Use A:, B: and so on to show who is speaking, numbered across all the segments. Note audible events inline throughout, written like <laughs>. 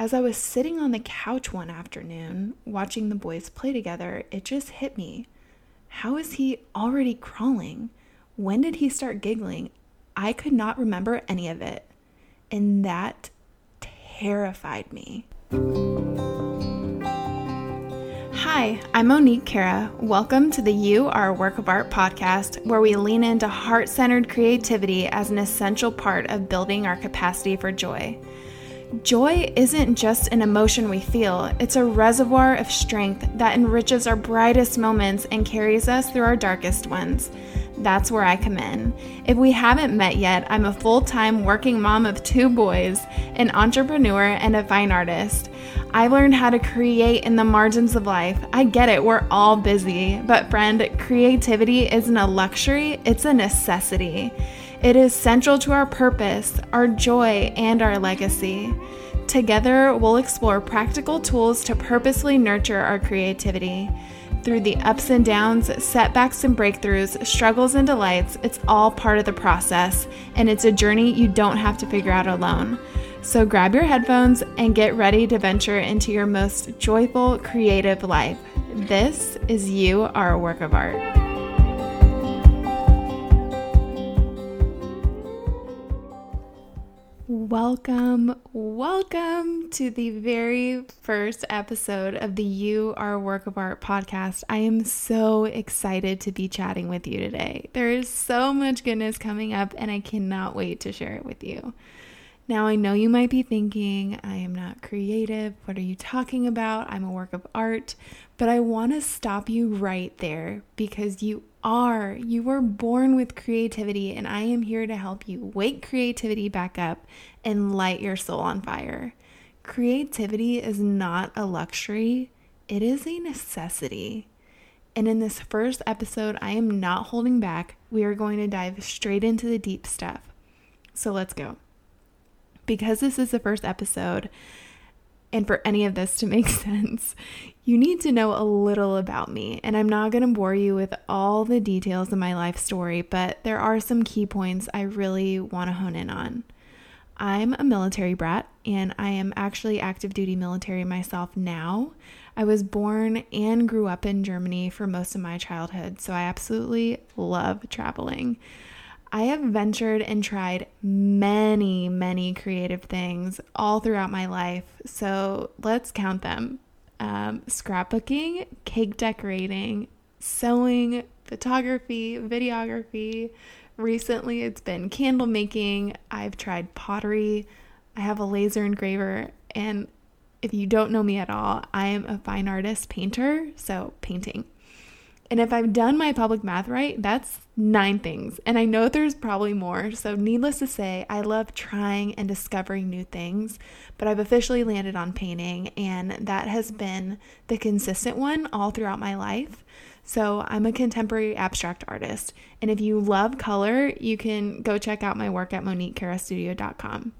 A: as I was sitting on the couch one afternoon watching the boys play together, it just hit me. How is he already crawling? When did he start giggling? I could not remember any of it. And that terrified me. Hi, I'm Monique Cara. Welcome to the You Are a Work of Art podcast, where we lean into heart centered creativity as an essential part of building our capacity for joy. Joy isn't just an emotion we feel, it's a reservoir of strength that enriches our brightest moments and carries us through our darkest ones. That's where I come in. If we haven't met yet, I'm a full time working mom of two boys, an entrepreneur, and a fine artist. I learned how to create in the margins of life. I get it, we're all busy. But, friend, creativity isn't a luxury, it's a necessity. It is central to our purpose, our joy, and our legacy. Together, we'll explore practical tools to purposely nurture our creativity. Through the ups and downs, setbacks and breakthroughs, struggles and delights, it's all part of the process, and it's a journey you don't have to figure out alone. So grab your headphones and get ready to venture into your most joyful, creative life. This is You Are a Work of Art. Welcome, welcome to the very first episode of the You Are a Work of Art podcast. I am so excited to be chatting with you today. There is so much goodness coming up, and I cannot wait to share it with you. Now, I know you might be thinking, I am not creative. What are you talking about? I'm a work of art. But I want to stop you right there because you are. You were born with creativity, and I am here to help you wake creativity back up and light your soul on fire. Creativity is not a luxury, it is a necessity. And in this first episode, I am not holding back. We are going to dive straight into the deep stuff. So let's go. Because this is the first episode, and for any of this to make <laughs> sense, you need to know a little about me. And I'm not going to bore you with all the details of my life story, but there are some key points I really want to hone in on. I'm a military brat and I am actually active duty military myself now. I was born and grew up in Germany for most of my childhood, so I absolutely love traveling. I have ventured and tried many, many creative things all throughout my life. So let's count them um, scrapbooking, cake decorating, sewing, photography, videography. Recently, it's been candle making. I've tried pottery. I have a laser engraver. And if you don't know me at all, I am a fine artist painter, so painting. And if I've done my public math right, that's nine things. And I know there's probably more. So, needless to say, I love trying and discovering new things, but I've officially landed on painting, and that has been the consistent one all throughout my life. So, I'm a contemporary abstract artist. And if you love color, you can go check out my work at moniquecarastudio.com.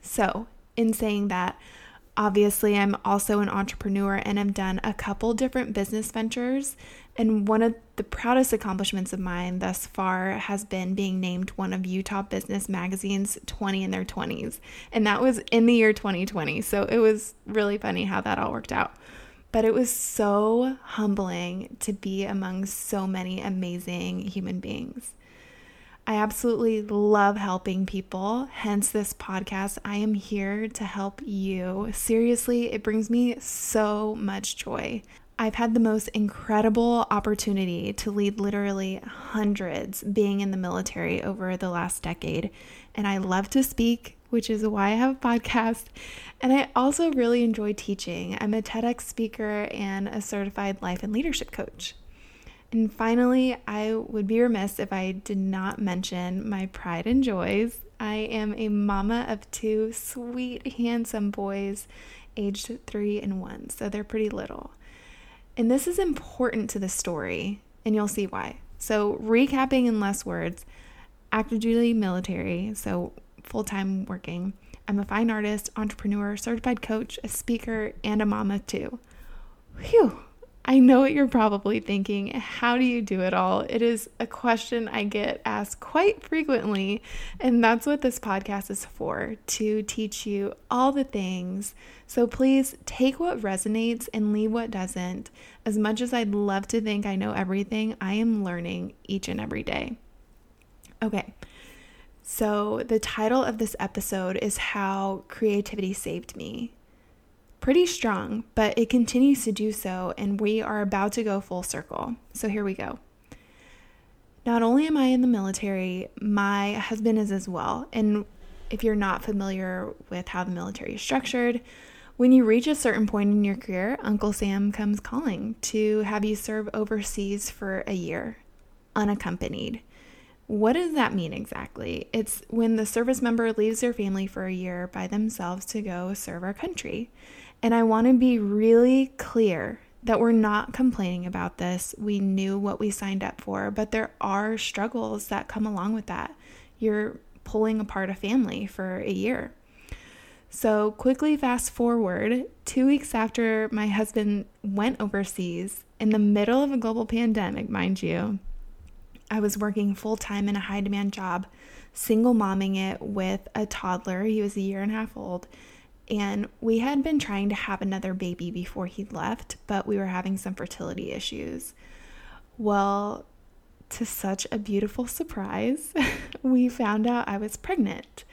A: So, in saying that, Obviously, I'm also an entrepreneur and I've done a couple different business ventures. And one of the proudest accomplishments of mine thus far has been being named one of Utah Business Magazine's 20 in their 20s. And that was in the year 2020. So it was really funny how that all worked out. But it was so humbling to be among so many amazing human beings. I absolutely love helping people, hence this podcast. I am here to help you. Seriously, it brings me so much joy. I've had the most incredible opportunity to lead literally hundreds being in the military over the last decade. And I love to speak, which is why I have a podcast. And I also really enjoy teaching. I'm a TEDx speaker and a certified life and leadership coach. And finally, I would be remiss if I did not mention my pride and joys. I am a mama of two sweet, handsome boys, aged three and one, so they're pretty little. And this is important to the story, and you'll see why. So, recapping in less words active duty military, so full time working. I'm a fine artist, entrepreneur, certified coach, a speaker, and a mama too. Whew, I know what you're probably thinking. How do you do it all? It is a question I get asked quite frequently, and that's what this podcast is for to teach you all the things. So please take what resonates and leave what doesn't. As much as I'd love to think I know everything, I am learning each and every day. Okay. So, the title of this episode is How Creativity Saved Me pretty strong, but it continues to do so, and we are about to go full circle. So here we go. Not only am I in the military, my husband is as well. And if you're not familiar with how the military is structured, when you reach a certain point in your career, Uncle Sam comes calling to have you serve overseas for a year, unaccompanied. What does that mean exactly? It's when the service member leaves their family for a year by themselves to go serve our country. And I want to be really clear that we're not complaining about this. We knew what we signed up for, but there are struggles that come along with that. You're pulling apart a family for a year. So, quickly fast forward, two weeks after my husband went overseas, in the middle of a global pandemic, mind you, I was working full time in a high demand job, single momming it with a toddler. He was a year and a half old and we had been trying to have another baby before he left, but we were having some fertility issues. Well, to such a beautiful surprise, <laughs> we found out I was pregnant.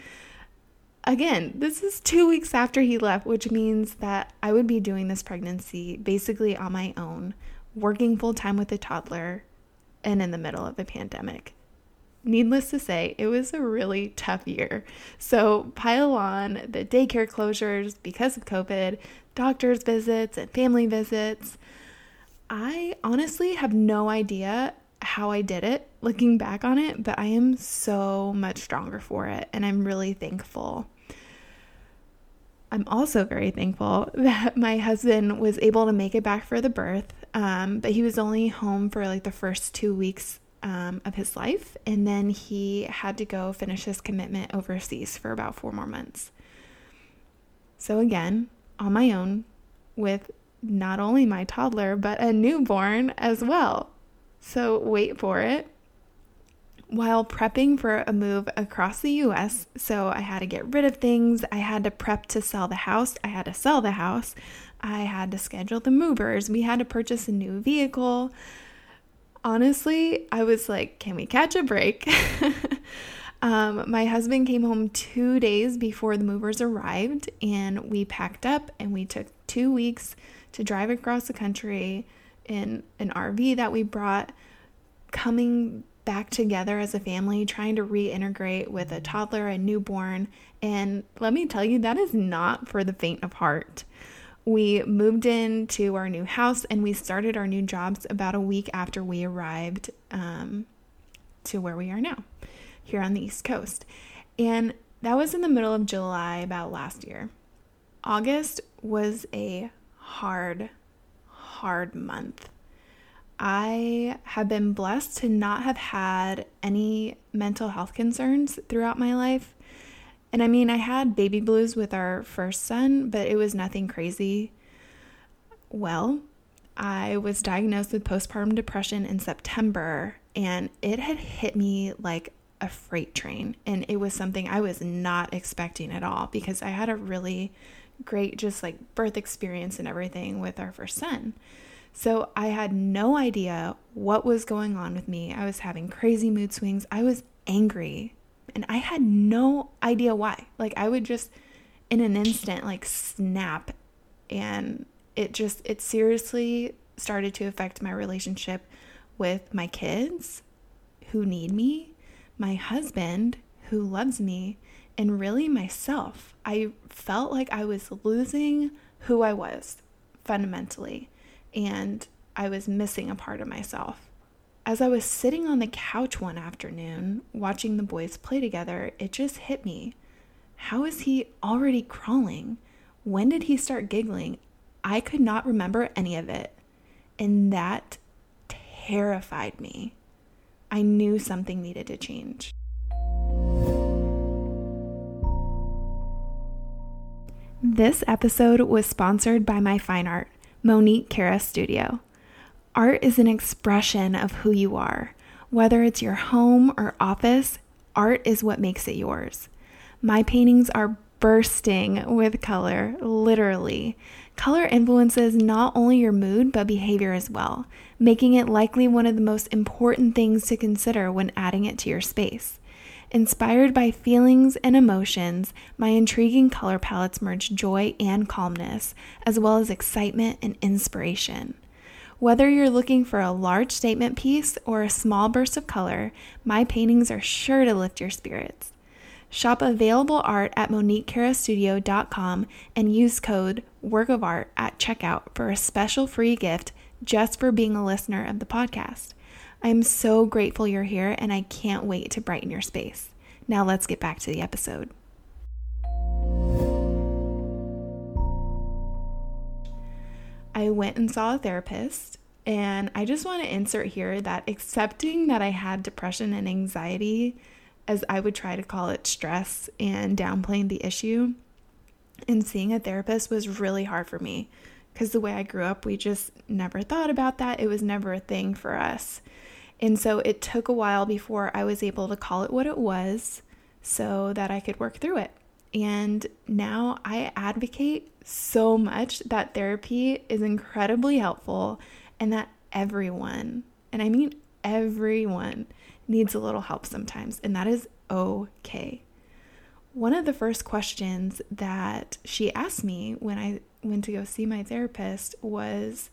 A: Again, this is two weeks after he left, which means that I would be doing this pregnancy basically on my own, working full time with a toddler, and in the middle of a pandemic needless to say, it was a really tough year. So, pile on the daycare closures because of COVID, doctor's visits, and family visits. I honestly have no idea how I did it looking back on it, but I am so much stronger for it, and I'm really thankful. I'm also very thankful <laughs> that my husband was able to make it back for the birth, um, but he was only home for like the first two weeks um, of his life. And then he had to go finish his commitment overseas for about four more months. So, again, on my own with not only my toddler, but a newborn as well. So, wait for it. While prepping for a move across the US, so I had to get rid of things, I had to prep to sell the house, I had to sell the house, I had to schedule the movers, we had to purchase a new vehicle honestly, I was like, can we catch a break? <laughs> um, my husband came home two days before the movers arrived, and we packed up and we took two weeks to drive across the country in an RV that we brought, coming back together as a family, trying to reintegrate with a toddler and newborn. And let me tell you, that is not for the faint of heart we moved into our new house and we started our new jobs about a week after we arrived um, to where we are now, here on the East Coast. And that was in the middle of July, about last year. August was a hard, hard month. I have been blessed to not have had any mental health concerns throughout my life. And I mean, I had baby blues with our first son, but it was nothing crazy. Well, I was diagnosed with postpartum depression in September, and it had hit me like a freight train. And it was something I was not expecting at all because I had a really great, just like birth experience and everything with our first son. So I had no idea what was going on with me. I was having crazy mood swings. I was angry and I had no idea why. Like I would just in an instant like snap and it just it seriously started to affect my relationship with my kids who need me, my husband who loves me, and really myself. I felt like I was losing who I was fundamentally, and I was missing a part of myself. As I was sitting on the couch one afternoon watching the boys play together, it just hit me. How is he already crawling? When did he start giggling? I could not remember any of it. And that terrified me. I knew something needed to change. This episode was sponsored by my fine art, Monique Cara Studio. Art is an expression of who you are. Whether it's your home or office, art is what makes it yours. My paintings are bursting with color, literally. Color influences not only your mood, but behavior as well, making it likely one of the most important things to consider when adding it to your space. Inspired by feelings and emotions, my intriguing color palettes merge joy and calmness, as well as excitement and inspiration. Whether you're looking for a large statement piece or a small burst of color, my paintings are sure to lift your spirits. Shop available art at moniquecarastudio.com and use code Work of Art at checkout for a special free gift just for being a listener of the podcast. I am so grateful you're here and I can't wait to brighten your space. Now let's get back to the episode. I went and saw a therapist, and I just want to insert here that accepting that I had depression and anxiety, as I would try to call it stress and downplaying the issue, and seeing a therapist was really hard for me because the way I grew up, we just never thought about that. It was never a thing for us. And so it took a while before I was able to call it what it was so that I could work through it. And now I advocate so much that therapy is incredibly helpful and that everyone, and I mean everyone, needs a little help sometimes, and that is okay. One of the first questions that she asked me when I went to go see my therapist was,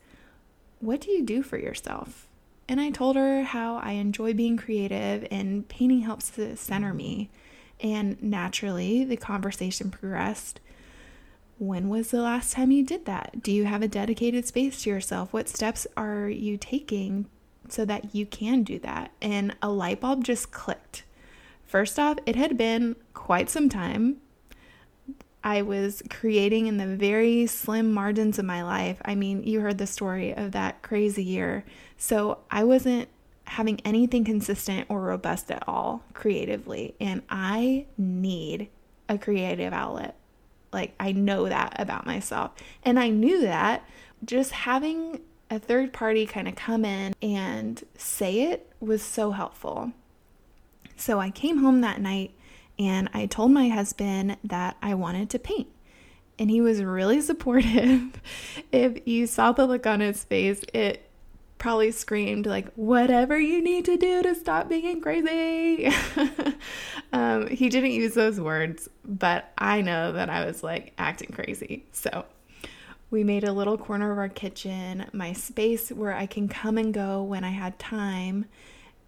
A: What do you do for yourself? And I told her how I enjoy being creative and painting helps to center me. And naturally, the conversation progressed. When was the last time you did that? Do you have a dedicated space to yourself? What steps are you taking so that you can do that? And a light bulb just clicked. First off, it had been quite some time I was creating in the very slim margins of my life. I mean, you heard the story of that crazy year. So I wasn't having anything consistent or robust at all creatively. And I need a creative outlet. Like, I know that about myself. And I knew that just having a third party kind of come in and say it was so helpful. So I came home that night and I told my husband that I wanted to paint. And he was really <laughs> supportive. if you saw the look on his face, it probably screamed like whatever you need to do to stop being crazy <laughs> um, he didn't use those words but i know that i was like acting crazy so we made a little corner of our kitchen my space where i can come and go when i had time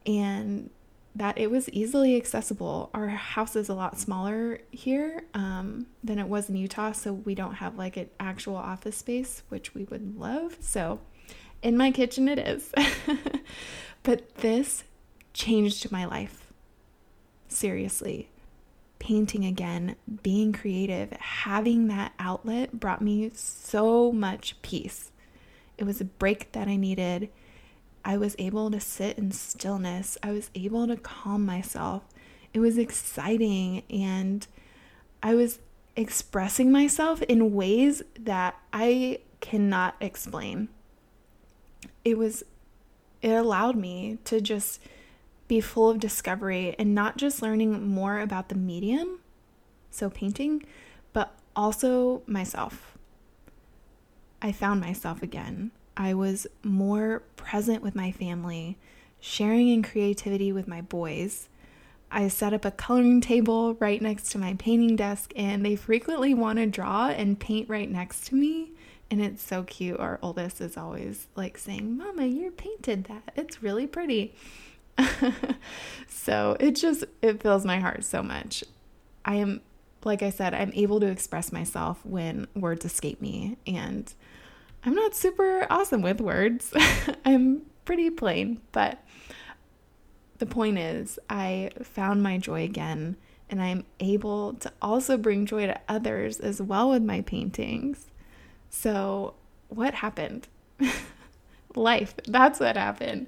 A: and that it was easily accessible. Our house is a lot smaller here um, than it was in Utah, so we don't have like an actual office space, which we would love. So, in my kitchen, it is. <laughs> but this changed my life. Seriously. Painting again, being creative, having that outlet brought me so much peace. It was a break that I needed I was able to sit in stillness. I was able to calm myself. It was exciting and I was expressing myself in ways that I cannot explain. It was it allowed me to just be full of discovery and not just learning more about the medium, so painting, but also myself. I found myself again. I was more present with my family, sharing in creativity with my boys. I set up a coloring table right next to my painting desk, and they frequently want to draw and paint right next to me. And it's so cute. Our oldest is always like saying, Mama, you painted that. It's really pretty. <laughs> so it just it fills my heart so much. I am like I said, I'm able to express myself when words escape me and I'm not super awesome with words. <laughs> I'm pretty plain, but the point is, I found my joy again, and I'm able to also bring joy to others as well with my paintings. So, what happened? <laughs> Life. That's what happened.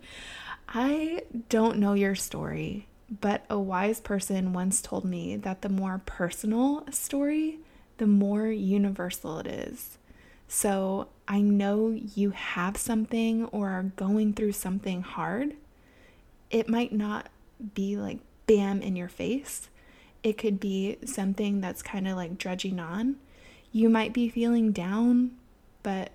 A: I don't know your story, but a wise person once told me that the more personal a story, the more universal it is. So I know you have something or are going through something hard. It might not be like bam in your face, it could be something that's kind of like drudging on. You might be feeling down, but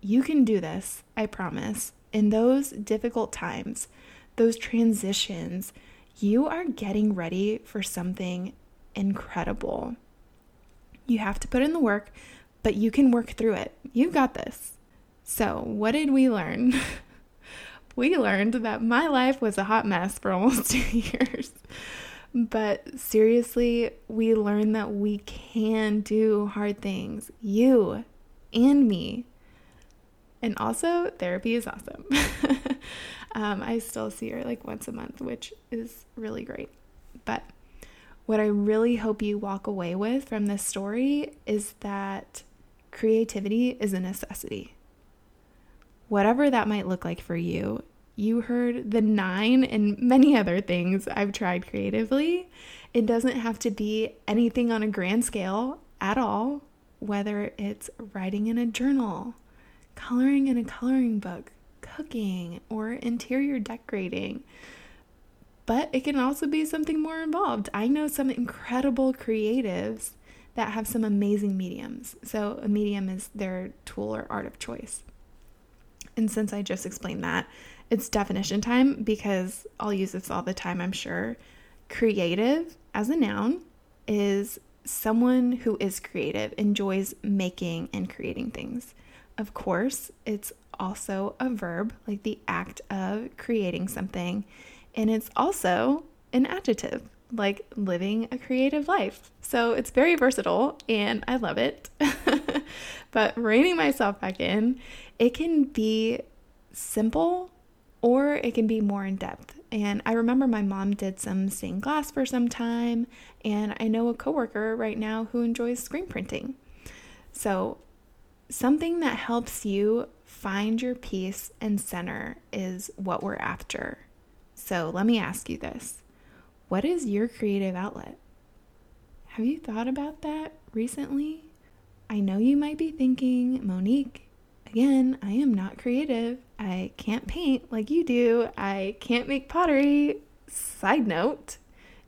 A: you can do this, I promise. In those difficult times, those transitions, you are getting ready for something incredible. You have to put in the work, but you can work through it. You've got this. So, what did we learn? <laughs> we learned that my life was a hot mess for almost <laughs> two years. But seriously, we learned that we can do hard things. You and me. And also, therapy is awesome. <laughs> um, I still see her like once a month, which is really great. But what I really hope you walk away with from this story is that creativity is a necessity. Whatever that might look like for you, you heard the nine and many other things I've tried creatively. It doesn't have to be anything on a grand scale at all, whether it's writing in a journal, coloring in a coloring book, cooking, or interior decorating but it can also be something more involved. I know some incredible creatives that have some amazing mediums. So, a medium is their tool or art of choice. And since I just explained that, it's definition time because I'll use this all the time, I'm sure. Creative as a noun is someone who is creative, enjoys making and creating things. Of course, it's also a verb, like the act of creating something. And it's also an adjective, like living a creative life. So it's very versatile and I love it. <laughs> but reining myself back in, it can be simple or it can be more in depth. And I remember my mom did some stained glass for some time, and I know a coworker right now who enjoys screen printing. So, something that helps you find your peace and center is what we're after. So let me ask you this What is your creative outlet? Have you thought about that recently? I know you might be thinking, Monique, again, I am not creative. I can't paint like you do. I can't make pottery. Side note,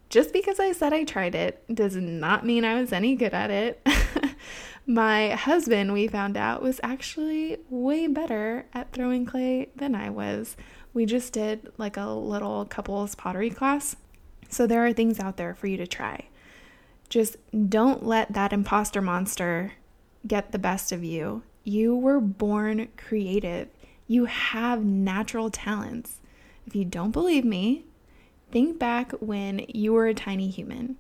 A: just because I said I tried it does not mean I was any good at it. <laughs> My husband, we found out, was actually way better at throwing clay than I was we just did like a little couples pottery class. So there are things out there for you to try. Just don't let that imposter monster get the best of you. You were born creative. You have natural talents. If you don't believe me, think back when you were a tiny human.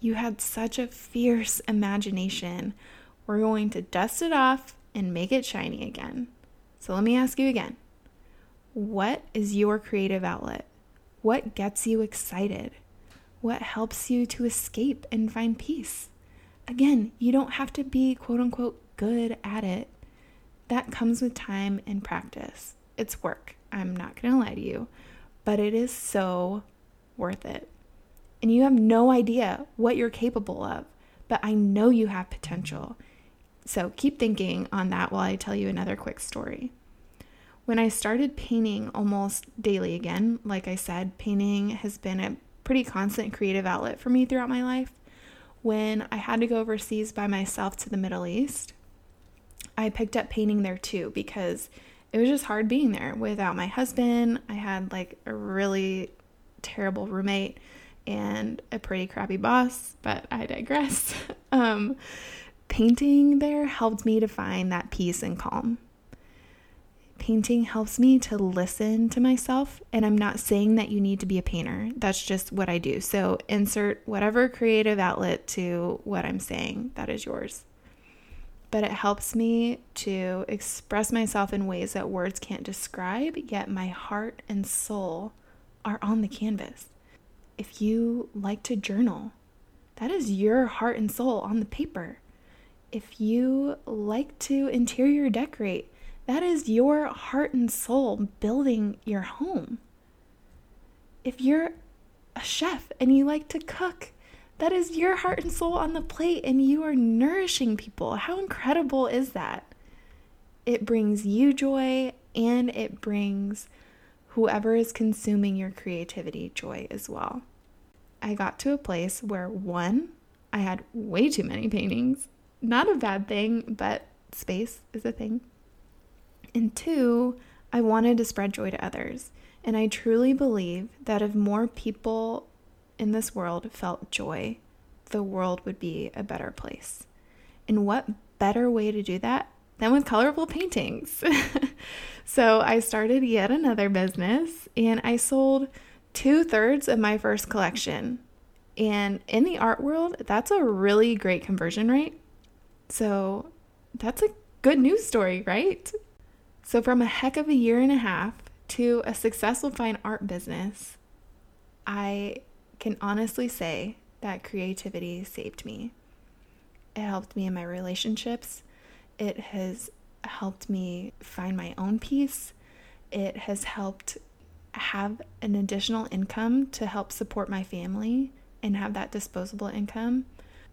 A: You had such a fierce imagination. We're going to dust it off and make it shiny again. So let me ask you again what is your creative outlet? What gets you excited? What helps you to escape and find peace? Again, you don't have to be quote unquote good at it. That comes with time and practice. It's work. I'm not going to lie to you, but it is so worth it. And you have no idea what you're capable of, but I know you have potential. So keep thinking on that while I tell you another quick story. When I started painting almost daily again, like I said, painting has been a pretty constant creative outlet for me throughout my life. When I had to go overseas by myself to the Middle East, I picked up painting there too because it was just hard being there without my husband. I had like a really terrible roommate and a pretty crappy boss, but I digress. <laughs> um, painting there helped me to find that peace and calm painting helps me to listen to myself. And I'm not saying that you need to be a painter, that's just what I do. So insert whatever creative outlet to what I'm saying, that is yours. But it helps me to express myself in ways that words can't describe, yet my heart and soul are on the canvas. If you like to journal, that is your heart and soul on the paper. If you like to interior decorate, that is your heart and soul building your home. If you're a chef and you like to cook, that is your heart and soul on the plate and you are nourishing people. How incredible is that? it brings you joy and it brings whoever is consuming your creativity joy as well. I got to a place where one, I had way too many paintings. Not a bad thing, but space is a thing. And two, I wanted to spread joy to others. And I truly believe that if more people in this world felt joy, the world would be a better place. And what better way to do that than with colorful paintings? <laughs> so I started yet another business and I sold two thirds of my first collection. And in the art world, that's a really great conversion rate. So that's a good news story, right? So, from a heck of a year and a half to a successful fine art business, I can honestly say that creativity saved me. It helped me in my relationships. It has helped me find my own peace. It has helped have an additional income to help support my family and have that disposable income.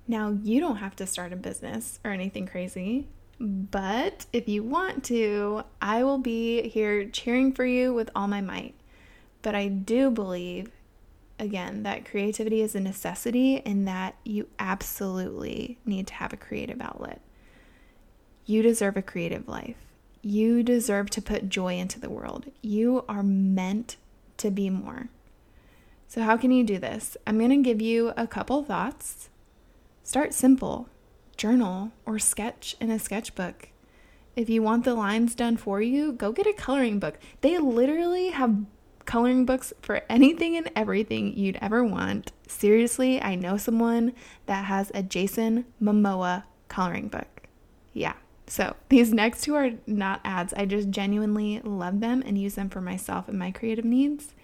A: Now, you don't have to start a business or anything crazy. But if you want to, I will be here cheering for you with all my might. But I do believe, again, that creativity is a necessity and that you absolutely need to have a creative outlet. You deserve a creative life. You deserve to put joy into the world. You are meant to be more. So, how can you do this? I'm going to give you a couple thoughts. Start simple journal or sketch in a sketchbook. If you want the lines done for you, go get a coloring book. They literally have coloring books for anything and everything you'd ever want. Seriously, I know someone that has a Jason Momoa coloring book. Yeah. So, these next two are not ads. I just genuinely love them and use them for myself and my creative needs.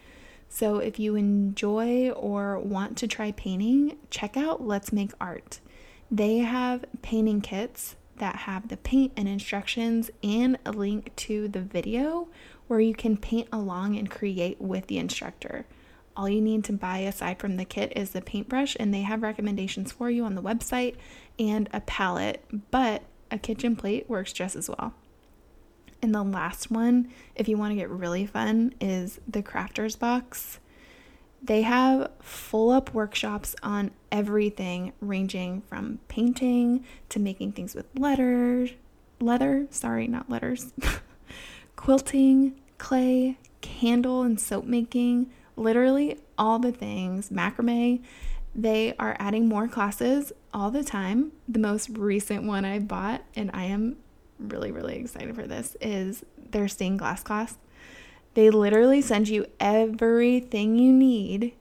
A: So, if you enjoy or want to try painting, check out Let's Make Art. They have painting kits that have the paint and instructions and a link to the video where you can paint along and create with the instructor. All you need to buy aside from the kit is the paintbrush, and they have recommendations for you on the website and a palette, but a kitchen plate works just as well. And the last one, if you want to get really fun, is the Crafters Box. They have full up workshops on everything ranging from painting to making things with letters, leather, sorry, not letters, <laughs> quilting, clay, candle and soap making, literally all the things, macrame. They are adding more classes all the time. The most recent one I bought, and I am really, really excited for this, is their stained glass class. They literally send you everything you need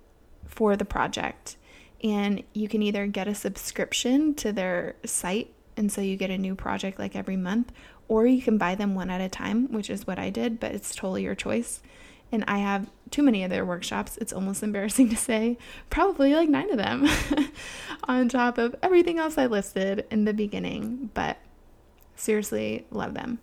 A: for the project. And you can either get a subscription to their site, and so you get a new project like every month, or you can buy them one at a time, which is what I did, but it's totally your choice. And I have too many of their workshops. It's almost <laughs> embarrassing to say, probably like nine of them, <laughs> on top of everything else I listed in the beginning. But seriously, love them.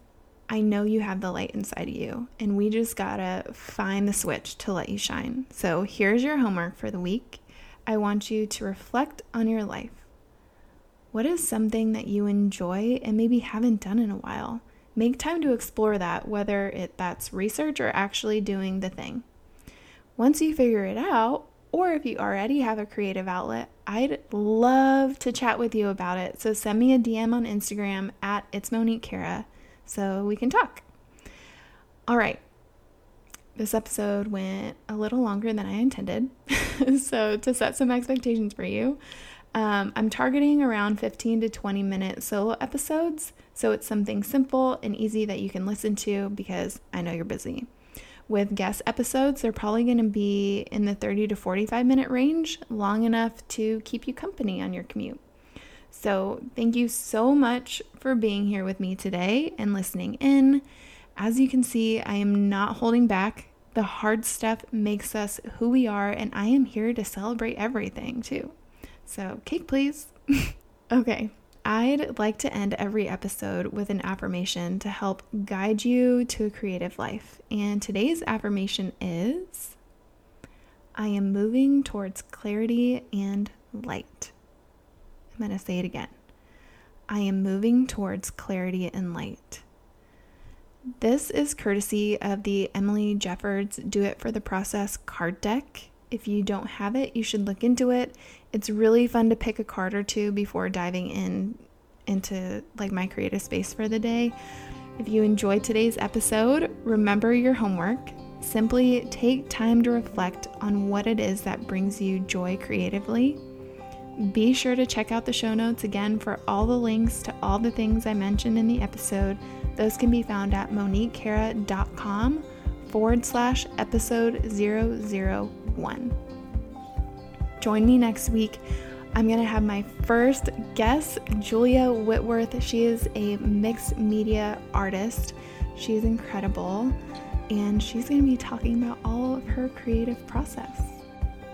A: I know you have the light inside of you, and we just gotta find the switch to let you shine. So here's your homework for the week. I want you to reflect on your life. What is something that you enjoy and maybe haven't done in a while? Make time to explore that, whether it that's research or actually doing the thing. Once you figure it out, or if you already have a creative outlet, I'd love to chat with you about it. So send me a DM on Instagram at it's Monique Cara so we can talk. All right. This episode went a little longer than I intended. <laughs> so, to set some expectations for you, um, I'm targeting around 15 to 20 minute solo episodes. So, it's something simple and easy that you can listen to because I know you're busy. With guest episodes, they're probably going to be in the 30 to 45 minute range, long enough to keep you company on your commute. So, thank you so much for being here with me today and listening in. As you can see, I am not holding back. The hard stuff makes us who we are, and I am here to celebrate everything too. So, cake, please. <laughs> okay, I'd like to end every episode with an affirmation to help guide you to a creative life. And today's affirmation is I am moving towards clarity and light. I'm going to say it again. I am moving towards clarity and light. This is courtesy of the Emily Jeffords Do It for the Process card deck. If you don't have it, you should look into it. It's really fun to pick a card or two before diving in into like my creative space for the day. If you enjoyed today's episode, remember your homework. Simply take time to reflect on what it is that brings you joy creatively. Be sure to check out the show notes again for all the links to all the things I mentioned in the episode. Those can be found at moniquecara.com forward slash episode 001. Join me next week. I'm going to have my first guest, Julia Whitworth. She is a mixed media artist. She's incredible, and she's going to be talking about all of her creative process.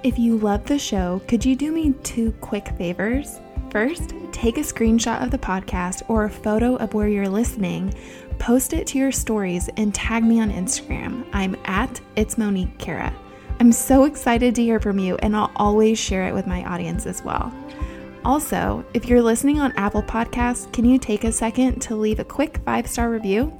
A: If you love the show, could you do me two quick favors? First, take a screenshot of the podcast or a photo of where you're listening, post it to your stories, and tag me on Instagram. I'm at It's Monique Cara. I'm so excited to hear from you, and I'll always share it with my audience as well. Also, if you're listening on Apple Podcasts, can you take a second to leave a quick five star review?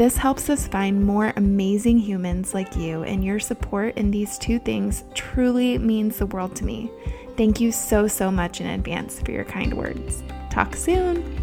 A: This helps us find more amazing humans like you, and your support in these two things truly means the world to me. Thank you so, so much in advance for your kind words. Talk soon.